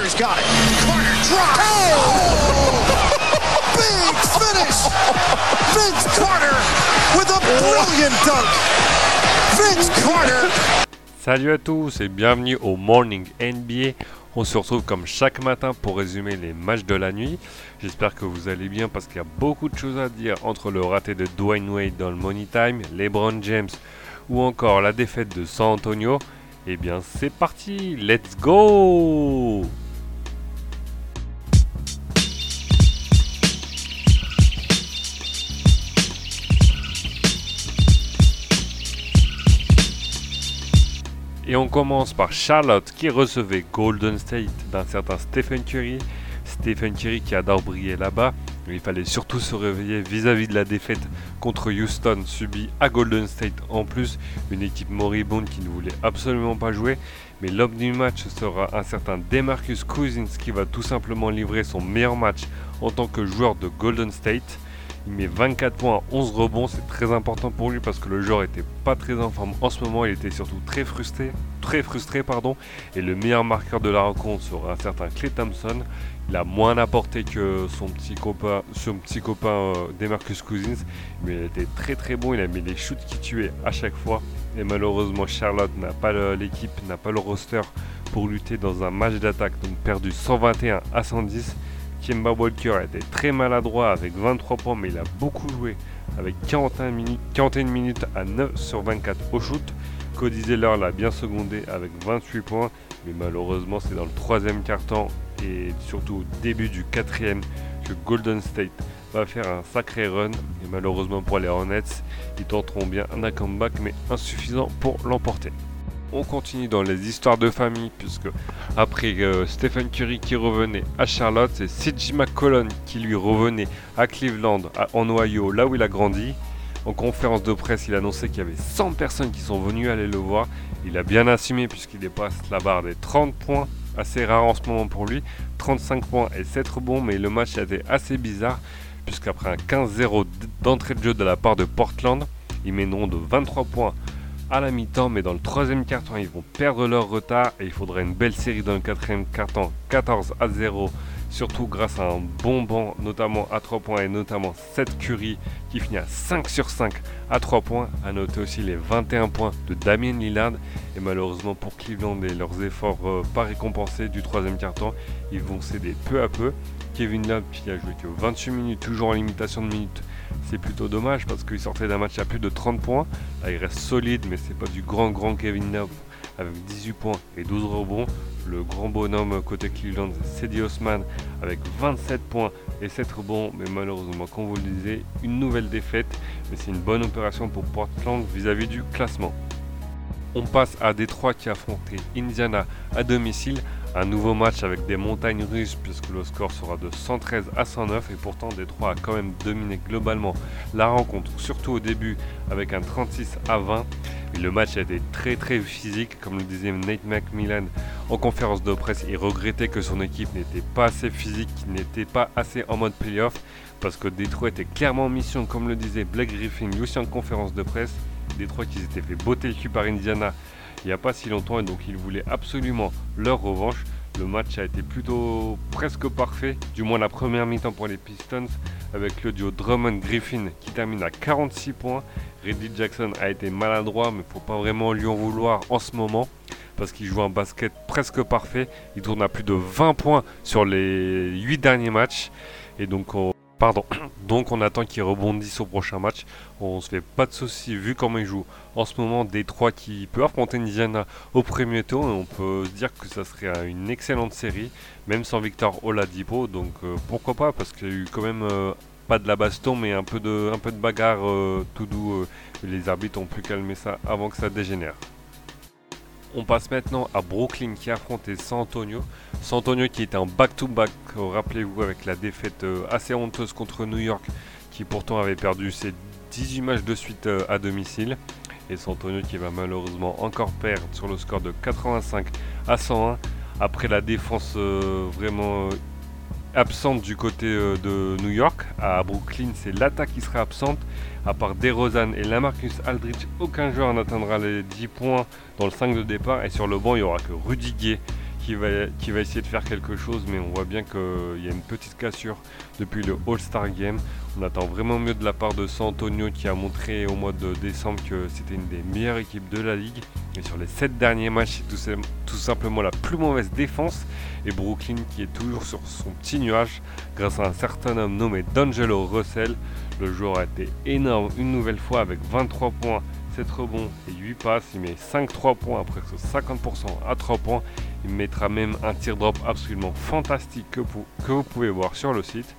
Carter's got it. Carter drives. Oh! Big finish. Vince Carter with a brilliant dunk. Vince Carter. Salut à tous et bienvenue au Morning NBA. On se retrouve comme chaque matin pour résumer les matchs de la nuit. J'espère que vous allez bien parce qu'il y a beaucoup de choses à dire entre le raté de Dwayne Wade dans le Money Time, LeBron James ou encore la défaite de San Antonio. Eh bien c'est parti, let's go Et on commence par Charlotte qui recevait Golden State d'un certain Stephen Curry. Stephen Curry qui adore briller là-bas. Il fallait surtout se réveiller vis-à-vis de la défaite contre Houston subie à Golden State. En plus, une équipe moribonde qui ne voulait absolument pas jouer. Mais l'homme du match sera un certain Demarcus Cousins qui va tout simplement livrer son meilleur match en tant que joueur de Golden State. Il met 24 points, 11 rebonds, c'est très important pour lui parce que le joueur était pas très en forme en ce moment, il était surtout très frustré, très frustré pardon. Et le meilleur marqueur de la rencontre sera un certain Clay Thompson. Il a moins apporté que son petit copain, son petit euh, Demarcus Cousins, mais il était très très bon. Il a mis des shoots qui tuaient à chaque fois. Et malheureusement, Charlotte n'a pas l'équipe, n'a pas le roster pour lutter dans un match d'attaque, donc perdu 121 à 110. Kemba Walker a été très maladroit avec 23 points, mais il a beaucoup joué avec 41 minutes, 41 minutes à 9 sur 24 au shoot. Cody Zeller l'a bien secondé avec 28 points, mais malheureusement c'est dans le troisième quart-temps et surtout au début du quatrième que Golden State va faire un sacré run. Et malheureusement pour les Hornets, ils tenteront bien un comeback, mais insuffisant pour l'emporter on continue dans les histoires de famille, puisque après euh, Stephen Curry qui revenait à Charlotte, c'est CJ McCollum qui lui revenait à Cleveland, en Ohio, là où il a grandi. En conférence de presse, il annonçait qu'il y avait 100 personnes qui sont venues aller le voir. Il a bien assumé puisqu'il dépasse la barre des 30 points, assez rare en ce moment pour lui. 35 points et 7 rebonds, mais le match a été assez bizarre, puisqu'après un 15-0 d'entrée de jeu de la part de Portland, ils mèneront de 23 points à la mi-temps, mais dans le troisième quart-temps, ils vont perdre leur retard et il faudra une belle série dans le quatrième quart-temps, 14 à 0, surtout grâce à un bon banc, notamment à 3 points et notamment 7 Curry qui finit à 5 sur 5 à 3 points. À noter aussi les 21 points de Damien Lillard et malheureusement pour Cleveland et leurs efforts euh, pas récompensés du troisième quart-temps, ils vont céder peu à peu. Kevin Love qui a joué que 28 minutes, toujours en limitation de minutes c'est plutôt dommage parce qu'il sortait d'un match à plus de 30 points. Là, il reste solide, mais c'est pas du grand grand Kevin Love avec 18 points et 12 rebonds. Le grand bonhomme côté Cleveland, Cedi Osman avec 27 points et 7 rebonds. Mais malheureusement, comme vous le disiez, une nouvelle défaite. Mais c'est une bonne opération pour Portland vis-à-vis du classement. On passe à Détroit qui a affronté Indiana à domicile un nouveau match avec des montagnes russes puisque le score sera de 113 à 109 et pourtant Détroit a quand même dominé globalement la rencontre, surtout au début avec un 36 à 20. le match a été très très physique, comme le disait Nate McMillan en conférence de presse. Il regrettait que son équipe n'était pas assez physique, qu'il n'était pas assez en mode playoff parce que Détroit était clairement en mission, comme le disait Blake Griffin lui aussi en conférence de presse. Détroit qui s'était fait botter le cul par Indiana il n'y a pas si longtemps et donc ils voulaient absolument leur revanche. Le match a été plutôt presque parfait, du moins la première mi-temps pour les Pistons, avec le duo Drummond-Griffin qui termine à 46 points. Reddy Jackson a été maladroit, mais faut pas vraiment lui en vouloir en ce moment, parce qu'il joue un basket presque parfait. Il tourne à plus de 20 points sur les 8 derniers matchs. Et donc on Pardon. Donc on attend qu'il rebondisse au prochain match. On se fait pas de soucis vu comment il joue. En ce moment, Détroit qui peut affronter Indiana au premier tour. on peut se dire que ça serait une excellente série, même sans Victor Oladipo. Donc euh, pourquoi pas Parce qu'il y a eu quand même euh, pas de la baston, mais un peu de, bagarre euh, tout doux. les arbitres ont pu calmer ça avant que ça dégénère. On passe maintenant à Brooklyn qui a affronté San Antonio. San Antonio qui était en back-to-back, rappelez-vous, avec la défaite euh, assez honteuse contre New York, qui pourtant avait perdu ses 18 matchs de suite euh, à domicile. Et San Antonio qui va malheureusement encore perdre sur le score de 85 à 101 après la défense euh, vraiment absente du côté de New York. À Brooklyn, c'est l'attaque qui sera absente. À part DeRozan et Lamarcus Aldridge, aucun joueur n'atteindra les 10 points dans le 5 de départ. Et sur le banc, il n'y aura que Rudy Gay qui va, qui va essayer de faire quelque chose, mais on voit bien qu'il y a une petite cassure depuis le All-Star Game. On attend vraiment mieux de la part de San Antonio qui a montré au mois de décembre que c'était une des meilleures équipes de la ligue. Et sur les 7 derniers matchs, c'est tout, simplement la plus mauvaise défense. Et Brooklyn qui est toujours sur son petit nuage grâce à un certain homme nommé D'Angelo Russell. Le joueur a été énorme une nouvelle fois avec 23 points 7 rebonds et 8 passes. Il met 5-3 points, après 50% à 3 points. Il mettra même un tir drop absolument fantastique que, vous pouvez voir sur le site.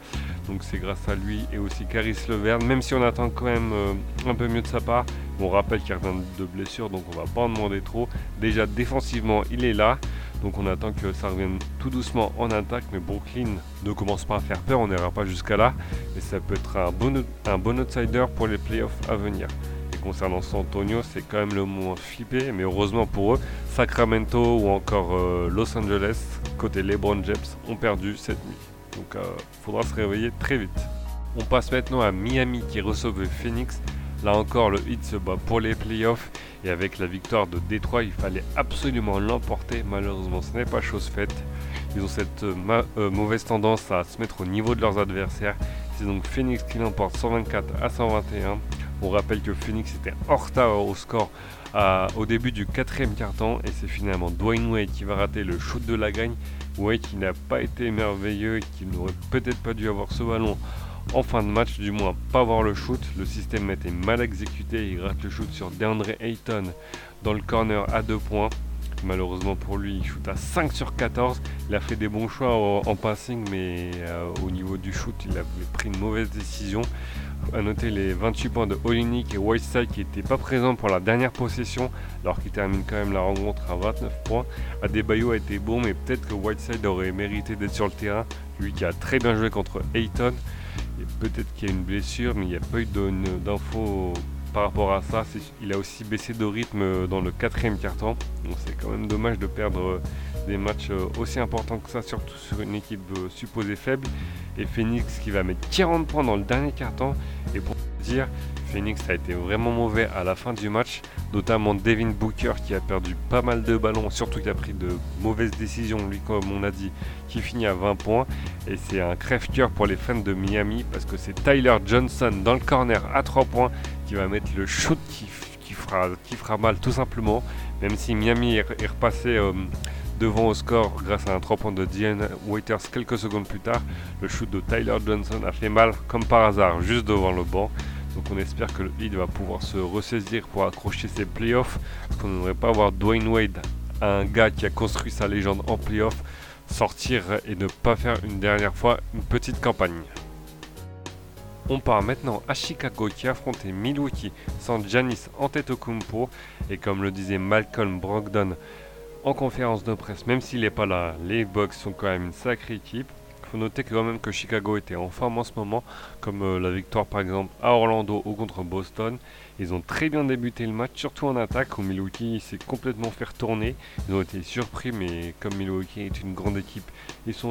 Donc c'est grâce à lui et aussi Caris Leverne, même si on attend quand même euh, un peu mieux de sa part. On rappelle qu'il revient de blessure, donc on va pas en demander trop. Déjà défensivement, il est là. Donc on attend que ça revienne tout doucement en attaque, mais Brooklyn ne commence pas à faire peur, on n'ira pas jusqu'à là. Et ça peut être un bon outsider pour les playoffs à venir concernant San Antonio, c'est quand même le moment flippé, mais heureusement pour eux, Sacramento ou encore euh, Los Angeles, côté LeBron James, ont perdu cette nuit. Donc euh, faudra se réveiller très vite. On passe maintenant à Miami qui recevait Phoenix. Là encore, le hit se bat pour les playoffs et avec la victoire de Détroit, il fallait absolument l'emporter. Malheureusement, ce n'est pas chose faite. Ils ont cette euh, mauvaise tendance à se mettre au niveau de leurs adversaires. C'est donc Phoenix qui l'emporte 124 à 121. On rappelle que Phoenix était en retard au score au début du quatrième quart-temps et c'est finalement Dwayne Wade qui va rater le shoot de la gagne. Wade qui n'a pas été merveilleux et qui n'aurait peut-être pas dû avoir ce ballon en fin de match, du moins pas avoir le shoot. Le système était mal exécuté, il rate le shoot sur DeAndre Ayton dans le corner à 2 points. Malheureusement pour lui, il shoot à 5 sur 14. Il a fait des bons choix en, passing, mais euh, au niveau du shoot, il a pris une mauvaise décision. A noter les 28 points de Olinik et Whiteside qui n'étaient pas présents pour la dernière possession, alors qu'il termine quand même la rencontre à 29 points. Adebayo a été bon, mais peut-être que Whiteside aurait mérité d'être sur le terrain. Lui qui a très bien joué contre Ayton. Peut-être qu'il y a une blessure, mais il n'y a pas eu d'infos par rapport à ça, il a aussi baissé de rythme dans le quatrième quart-temps. Donc c'est quand même dommage de perdre des matchs euh, aussi importants que ça, surtout sur une équipe euh, supposée faible. Et Phoenix qui va mettre 40 points dans le dernier quart-temps. Et pour dire, Phoenix a été vraiment mauvais à la fin du match, notamment Devin Booker qui a perdu pas mal de ballons, surtout qui a pris de mauvaises décisions, lui comme on a dit, qui finit à 20 points. Et c'est un crève-cœur pour les fans de Miami parce que c'est Tyler Johnson dans le corner à 3 points qui va mettre le shoot qui, fera, mal tout simplement, même si Miami est, repassé. Euh, devant au score grâce à un 3 points de Diane Waiters quelques secondes plus tard. Le shoot de Tyler Johnson a fait mal comme par hasard juste devant le banc. Donc on espère que le Heat va pouvoir se ressaisir pour accrocher ses playoffs. Parce qu'on n'aimerait pas voir Dwayne Wade, un gars qui a construit sa légende en playoffs, sortir et ne pas faire une dernière fois une petite campagne. On part maintenant à Chicago qui affrontait Milwaukee sans Giannis Antetokounmpo et comme le disait Malcolm Brogdon en conférence de presse, même s'il n'est pas là, les Bucks sont quand même une sacrée équipe faut noter quand même que Chicago était en forme en ce moment, comme euh, la victoire par exemple à Orlando ou contre Boston. Ils ont très bien débuté le match, surtout en attaque où Milwaukee s'est complètement fait retourner. Ils ont été surpris, mais comme Milwaukee est une grande équipe, ils,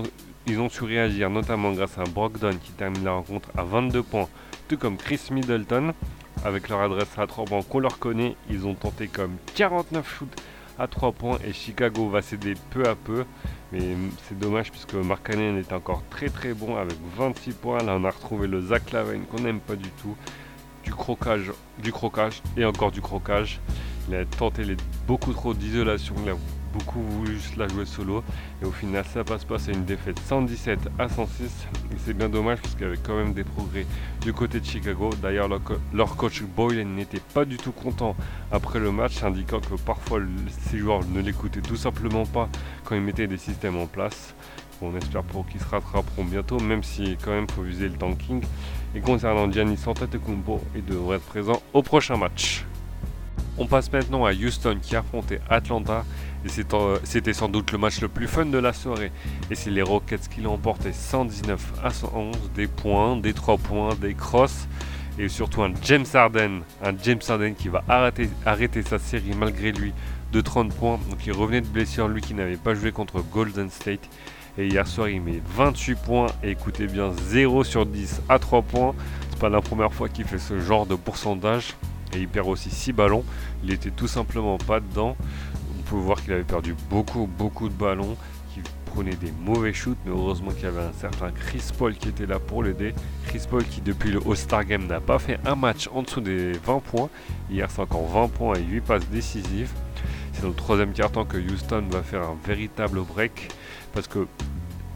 ont su réagir, notamment grâce à Brogdon qui termine la rencontre à 22 points, tout comme Chris Middleton. Avec leur adresse à 3 points qu'on leur connaît, ils ont tenté comme 49 shoots à 3 points et Chicago va céder peu à peu. Mais c'est dommage puisque Mark Cannon est encore très très bon avec 26 points. Là on a retrouvé le Zach qu'on n'aime pas du tout. Du crocage, du crocage et encore du crocage. Il a tenté les, beaucoup trop d'isolation beaucoup voulu juste la jouer solo. Et au final, ça passe pas. C'est une défaite 117 à 106. Et c'est bien dommage parce qu'il y avait quand même des progrès du côté de Chicago. D'ailleurs, leur, coach Boyle n'était pas du tout content après le match, indiquant que parfois ses joueurs ne l'écoutaient tout simplement pas quand ils mettaient des systèmes en place. On espère pour qu'ils se rattraperont bientôt, même si quand même faut viser le tanking. Et concernant Giannis Antetokounmpo, il devrait être présent au prochain match. On passe maintenant à Houston qui affrontait Atlanta et c'était sans doute le match le plus fun de la soirée. Et c'est les Rockets qui l'ont emporté 119 à 111, des points, des 3 points, des crosses et surtout un James Harden, un James Harden qui va arrêter, sa série malgré lui de 30 points. Donc il revenait de blessure, lui qui n'avait pas joué contre Golden State. Et hier soir, il met 28 points et écoutez bien 0 sur 10 à 3 points. C'est pas la première fois qu'il fait ce genre de pourcentage et il perd aussi 6 ballons. Il était tout simplement pas dedans. pouvez voir qu'il avait perdu beaucoup, beaucoup de ballons, qu'il prenait des mauvais shoots, mais heureusement qu'il y avait un certain Chris Paul qui était là pour l'aider. Chris Paul qui depuis le All-Star Game n'a pas fait un match en dessous des 20 points. Hier c'est encore 20 points et 8 passes décisives. C'est le troisième quart-temps que Houston va faire un véritable break parce que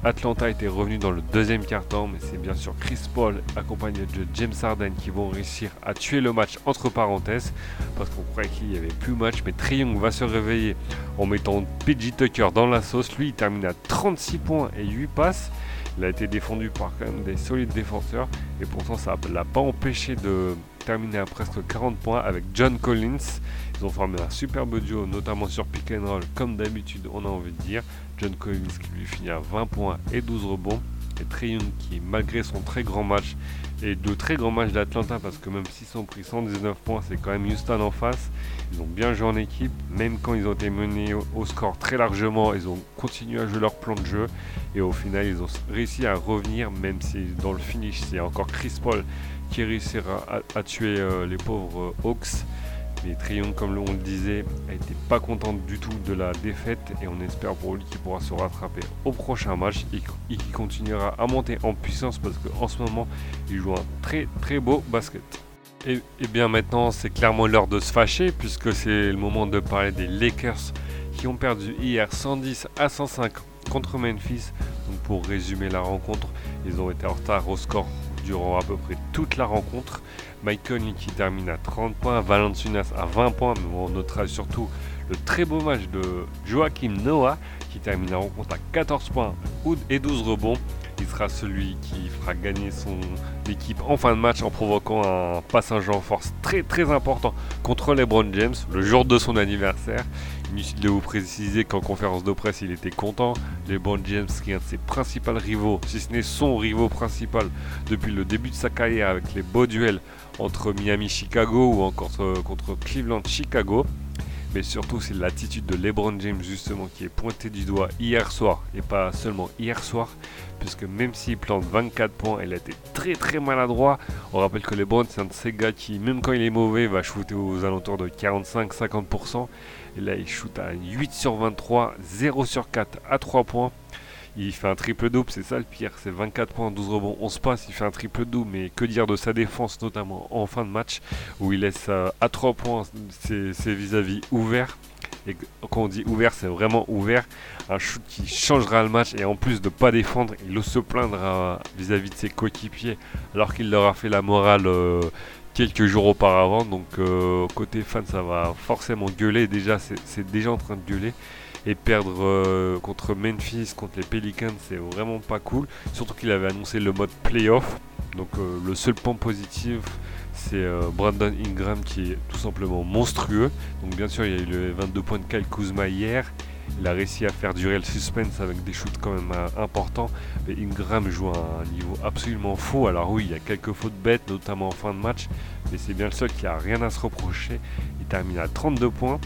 Atlanta était revenu dans le deuxième quart-temps, mais c'est bien sûr Chris Paul accompagné de James Harden qui vont réussir à tuer le match entre parenthèses parce qu'on croyait qu'il n'y avait plus match. Mais Young va se réveiller en mettant PJ Tucker dans la sauce. Lui, il termine à 36 points et 8 passes. Il a été défendu par quand même des solides défenseurs et pourtant ça ne l'a pas empêché de terminer à presque 40 points avec John Collins. Ils ont formé un superbe duo, notamment sur pick and roll, comme d'habitude, on a envie de dire. John Collins qui lui finit à 20 points et 12 rebonds. Et Trey Young qui, malgré son très grand match, et de très grands matchs d'Atlanta, parce que même s'ils ont pris 119 points, c'est quand même Houston en face. Ils ont bien joué en équipe, même quand ils ont été menés au, score très largement, ils ont continué à jouer leur plan de jeu. Et au final, ils ont réussi à revenir, même si dans le finish, c'est encore Chris Paul qui réussira à, tuer euh, les pauvres Hawks. Mais Trion, comme on le disait, été pas content du tout de la défaite et on espère pour lui qu'il pourra se rattraper au prochain match et qu'il continuera à monter en puissance parce qu'en ce moment, il joue un très très beau basket. Et, bien maintenant, c'est clairement l'heure de se fâcher puisque c'est le moment de parler des Lakers qui ont perdu hier 110 à 105 contre Memphis. Donc pour résumer la rencontre, ils ont été en retard au score durant à peu près toute la rencontre. Mike Conley qui termine à 30 points, Valanciunas à 20 points, mais on notera surtout le très beau match de Joachim Noah qui termine la rencontre à 14 points et 12 rebonds. Il sera celui qui fera gagner son équipe en fin de match en provoquant un passage en force très très important contre LeBron James le jour de son anniversaire. Inutile de vous préciser qu'en conférence de presse il était content. LeBron James qui est un de ses principaux rivaux, si ce n'est son rivaux principal depuis le début de sa carrière avec les beaux duels entre Miami-Chicago ou encore contre Cleveland-Chicago mais surtout c'est l'attitude de LeBron James justement qui est pointée du doigt hier soir et pas seulement hier soir puisque même s'il plante 24 points il a été très très maladroit. On rappelle que LeBron c'est un de ces gars qui même quand il est mauvais va shooter aux alentours de 45-50% et là il shoot à 8 sur 23 0 sur 4 à 3 points il fait un triple double, c'est ça le pire. C'est 24 points, 12 rebonds, 11 passes. Il fait un triple double, mais que dire de sa défense, notamment en fin de match, où il laisse euh, à 3 points ses vis-à-vis ouverts. Et quand on dit ouvert, c'est vraiment ouvert. Un shoot qui changera le match. Et en plus de ne pas défendre, il se plaindra vis-à-vis de ses coéquipiers, alors qu'il leur a fait la morale. Euh, quelques jours auparavant donc euh, côté fan ça va forcément gueuler déjà c'est déjà en train de gueuler et perdre euh, contre Memphis, contre les Pelicans, c'est vraiment pas cool. Surtout qu'il avait annoncé le mode playoff. Donc euh, le seul point positif, c'est Brandon Ingram qui est tout simplement monstrueux. Donc bien sûr, il y a eu le 22 points de Kyle Kuzma hier. Il a réussi à faire durer le suspense avec des shoots quand même importants. Mais Ingram joue à un niveau absolument faux. Alors oui, il y a quelques fautes bêtes, notamment en fin de match. Mais c'est bien le seul qui a rien à se reprocher. Il termine à 32 points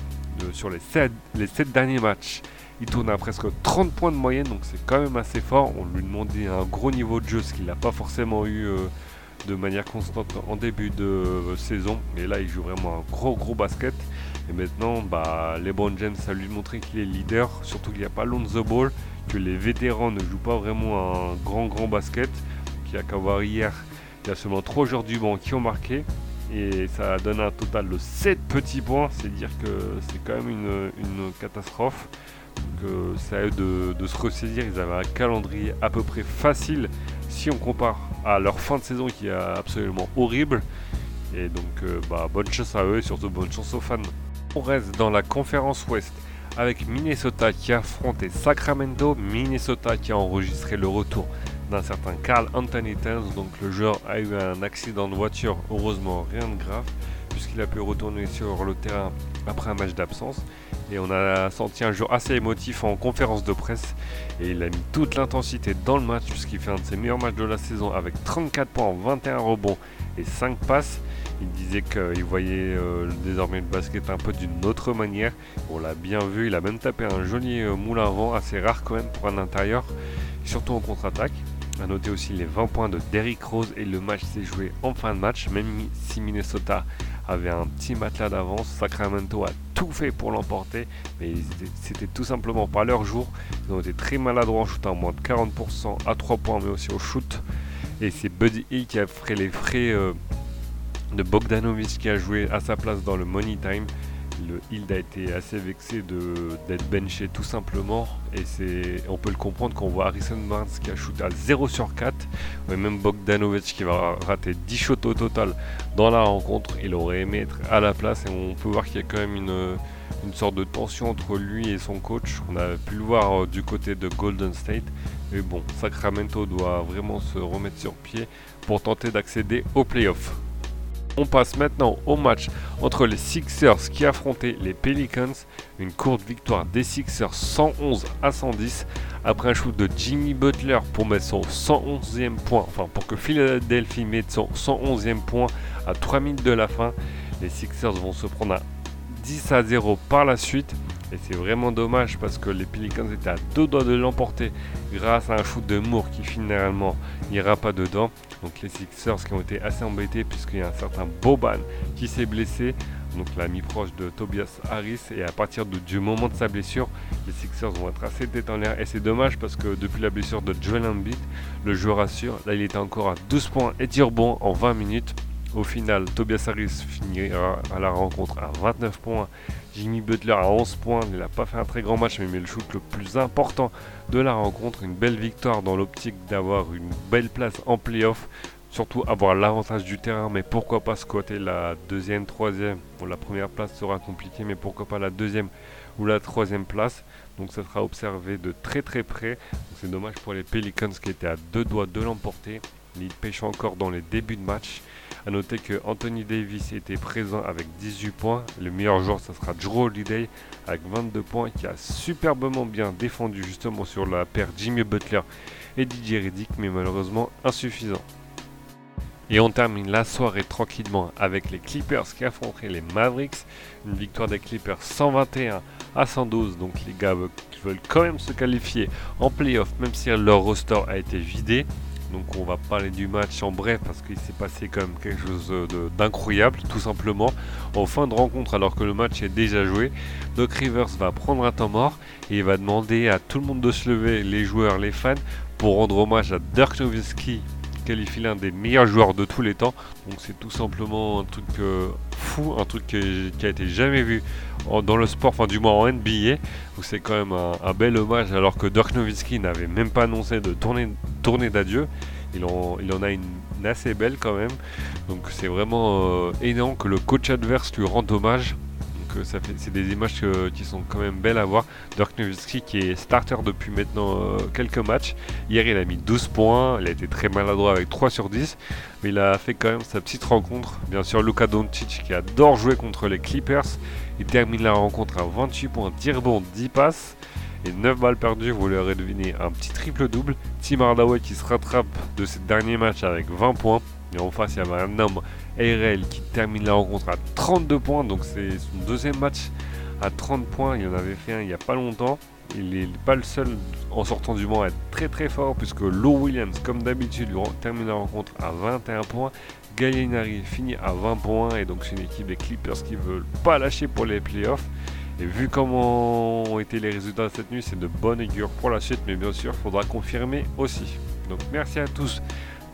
sur les 7, les derniers matchs. Il tourne à presque 30 points de moyenne, donc c'est quand même assez fort. On lui demandait un gros niveau de jeu, ce qu'il n'a pas forcément eu euh, de manière constante en début de euh, saison. Mais là, il joue vraiment un gros gros basket. Et maintenant, bah, LeBron James a lui montré qu'il est leader, surtout qu'il n'y a pas the ball, que les vétérans ne jouent pas vraiment un grand grand basket. Qu'il n'y a qu'à voir hier, il y a seulement 3 joueurs du banc qui ont marqué et ça donne un total de 7 petits points. C'est dire que c'est quand même une, catastrophe. Donc euh, c'est à eux de, se ressaisir. Ils avaient un calendrier à peu près facile si on compare à leur fin de saison qui est absolument horrible. Et donc euh, bah, bonne chance à eux et surtout bonne chance aux fans. Reste dans la conférence Ouest avec Minnesota qui a affronté Sacramento. Minnesota qui a enregistré le retour d'un certain Carl Anthony Towns. Donc le joueur a eu un accident de voiture, heureusement rien de grave, puisqu'il a pu retourner sur le terrain après un match d'absence. Et on a senti un jour assez émotif en conférence de presse. Et il a mis toute l'intensité dans le match, puisqu'il fait un de ses meilleurs matchs de la saison avec 34 points, 21 rebonds et 5 passes. Il disait qu'il voyait euh, désormais le basket un peu d'une autre manière. On l'a bien vu, il a même tapé un joli euh, moulin avant, assez rare quand même pour un intérieur, surtout en contre-attaque. A noter aussi les 20 points de Derrick Rose et le match s'est joué en fin de match, même si Minnesota avait un petit matelas d'avance. Sacramento a tout fait pour l'emporter, mais c'était tout simplement pas leur jour. Ils ont été très maladroits en shootant moins de 40% à 3 points, mais aussi au shoot. Et c'est Buddy Hill qui a fait les frais euh, de Bogdanovic qui a joué à sa place dans le Money Time le Hild a été assez vexé d'être benché tout simplement. Et c'est, on peut le comprendre quand on voit Harrison Barnes qui a shooté à 0 sur 4. Et même Bogdanovic qui va rater 10 shots au total dans la rencontre. Il aurait aimé être à la place. Et on peut voir qu'il y a quand même une, une sorte de tension entre lui et son coach. On a pu le voir euh, du côté de Golden State. Mais bon, Sacramento doit vraiment se remettre sur pied pour tenter d'accéder aux playoffs. On passe maintenant au match entre les Sixers qui affrontaient les Pelicans. Une courte victoire des Sixers 111 à 110 après un shoot de Jimmy Butler pour mettre son 111e point, enfin pour que Philadelphie mette son 111e point à 3 minutes de la fin. Les Sixers vont se prendre à 10 à 0 par la suite. Et c'est vraiment dommage parce que les Pelicans étaient à deux doigts de l'emporter grâce à un shoot de Moore qui finalement n'ira pas dedans. Donc les Sixers qui ont été assez embêtés puisqu'il y a un certain Boban qui s'est blessé, donc l'ami proche de Tobias Harris. Et à partir du moment de sa blessure, les Sixers vont être assez tête en l'air. Et c'est dommage parce que depuis la blessure de Joel Embiid, le joueur assure, là il était encore à 12 points et tir bon en 20 minutes. Au final, Tobias Harris finira à la rencontre à 29 points. Jimmy Butler à 11 points. Il n'a pas fait un très grand match, mais le shoot le plus important de la rencontre. Une belle victoire dans l'optique d'avoir une belle place en playoff. Surtout avoir l'avantage du terrain, mais pourquoi pas squatter la deuxième, troisième? Bon, la première place sera compliquée, mais pourquoi pas la deuxième ou la troisième place? Donc ça sera observé de très très près. C'est dommage pour les Pelicans qui étaient à deux doigts de l'emporter. Ils pêchent encore dans les débuts de match. A noter que Anthony Davis était présent avec 18 points. Le meilleur joueur, ce sera Joe Holiday avec 22 points qui a superbement bien défendu justement sur la paire Jimmy Butler et Didier Riddick, mais malheureusement insuffisant. Et on termine la soirée tranquillement avec les Clippers qui affronteraient les Mavericks. Une victoire des Clippers 121 à 112. Donc les gars veulent quand même se qualifier en playoff même si leur roster a été vidé. Donc on va parler du match en bref parce qu'il s'est passé quand même quelque chose d'incroyable tout simplement. En fin de rencontre alors que le match est déjà joué, Doc Rivers va prendre un temps mort et il va demander à tout le monde de se lever, les joueurs, les fans, pour rendre hommage à Dirk Nowitzki qualifie l'un des meilleurs joueurs de tous les temps. Donc c'est tout simplement un truc euh, fou, un truc qui a été jamais vu dans le sport, enfin du moins en NBA, où c'est quand même un, bel hommage alors que Dirk Nowitzki n'avait même pas annoncé de tournée, tournée d'adieu. Il en, il en a une, assez belle quand même. Donc c'est vraiment euh, énorme que le coach adverse lui rende hommage c'est des images qui sont quand même belles à voir. Dirk Nowitzki qui est starter depuis maintenant euh, quelques matchs. Hier il a mis 12 points, il a été très maladroit avec 3 sur 10, mais il a fait quand même sa petite rencontre. Bien sûr Luka Doncic qui adore jouer contre les Clippers. Il termine la rencontre à 28 points, 10 rebonds, 10 passes et 9 balles perdues, vous l'aurez deviné, un petit triple-double. Tim Hardaway qui se rattrape de ses derniers matchs avec 20 points. Et en face, il y avait un homme ARL qui termine la rencontre à 32 points. Donc c'est son deuxième match à 30 points. Il en avait fait un il n'y a pas longtemps. Il n'est pas le seul en sortant du banc à être très très fort puisque Low Williams, comme d'habitude, termine la rencontre à 21 points. Gallinari finit à 20 points et donc c'est une équipe des Clippers qui veulent pas lâcher pour les playoffs. Et vu comment ont été les résultats cette nuit, c'est de bonne augure pour la suite, mais bien sûr, il faudra confirmer aussi. Donc merci à tous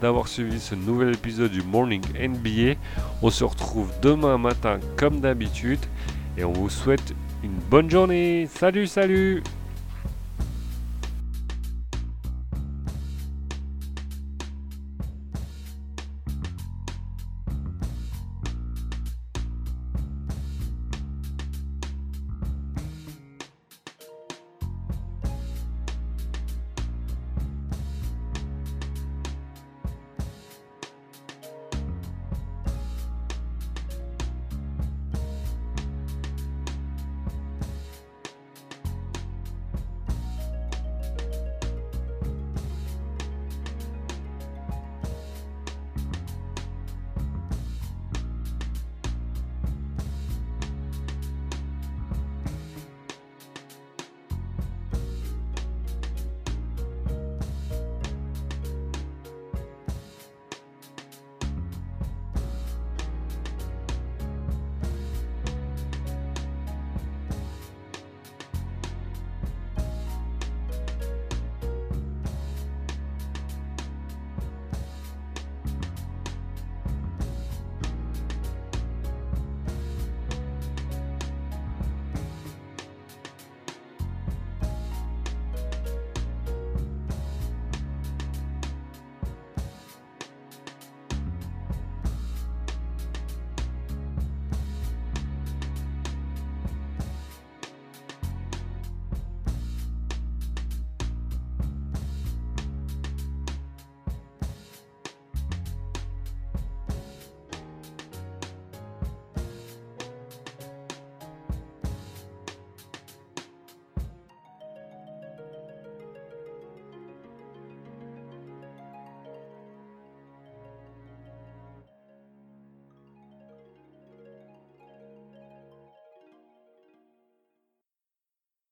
d'avoir suivi ce nouvel épisode du Morning NBA. On se retrouve demain matin comme d'habitude et on vous souhaite une bonne journée. Salut, salut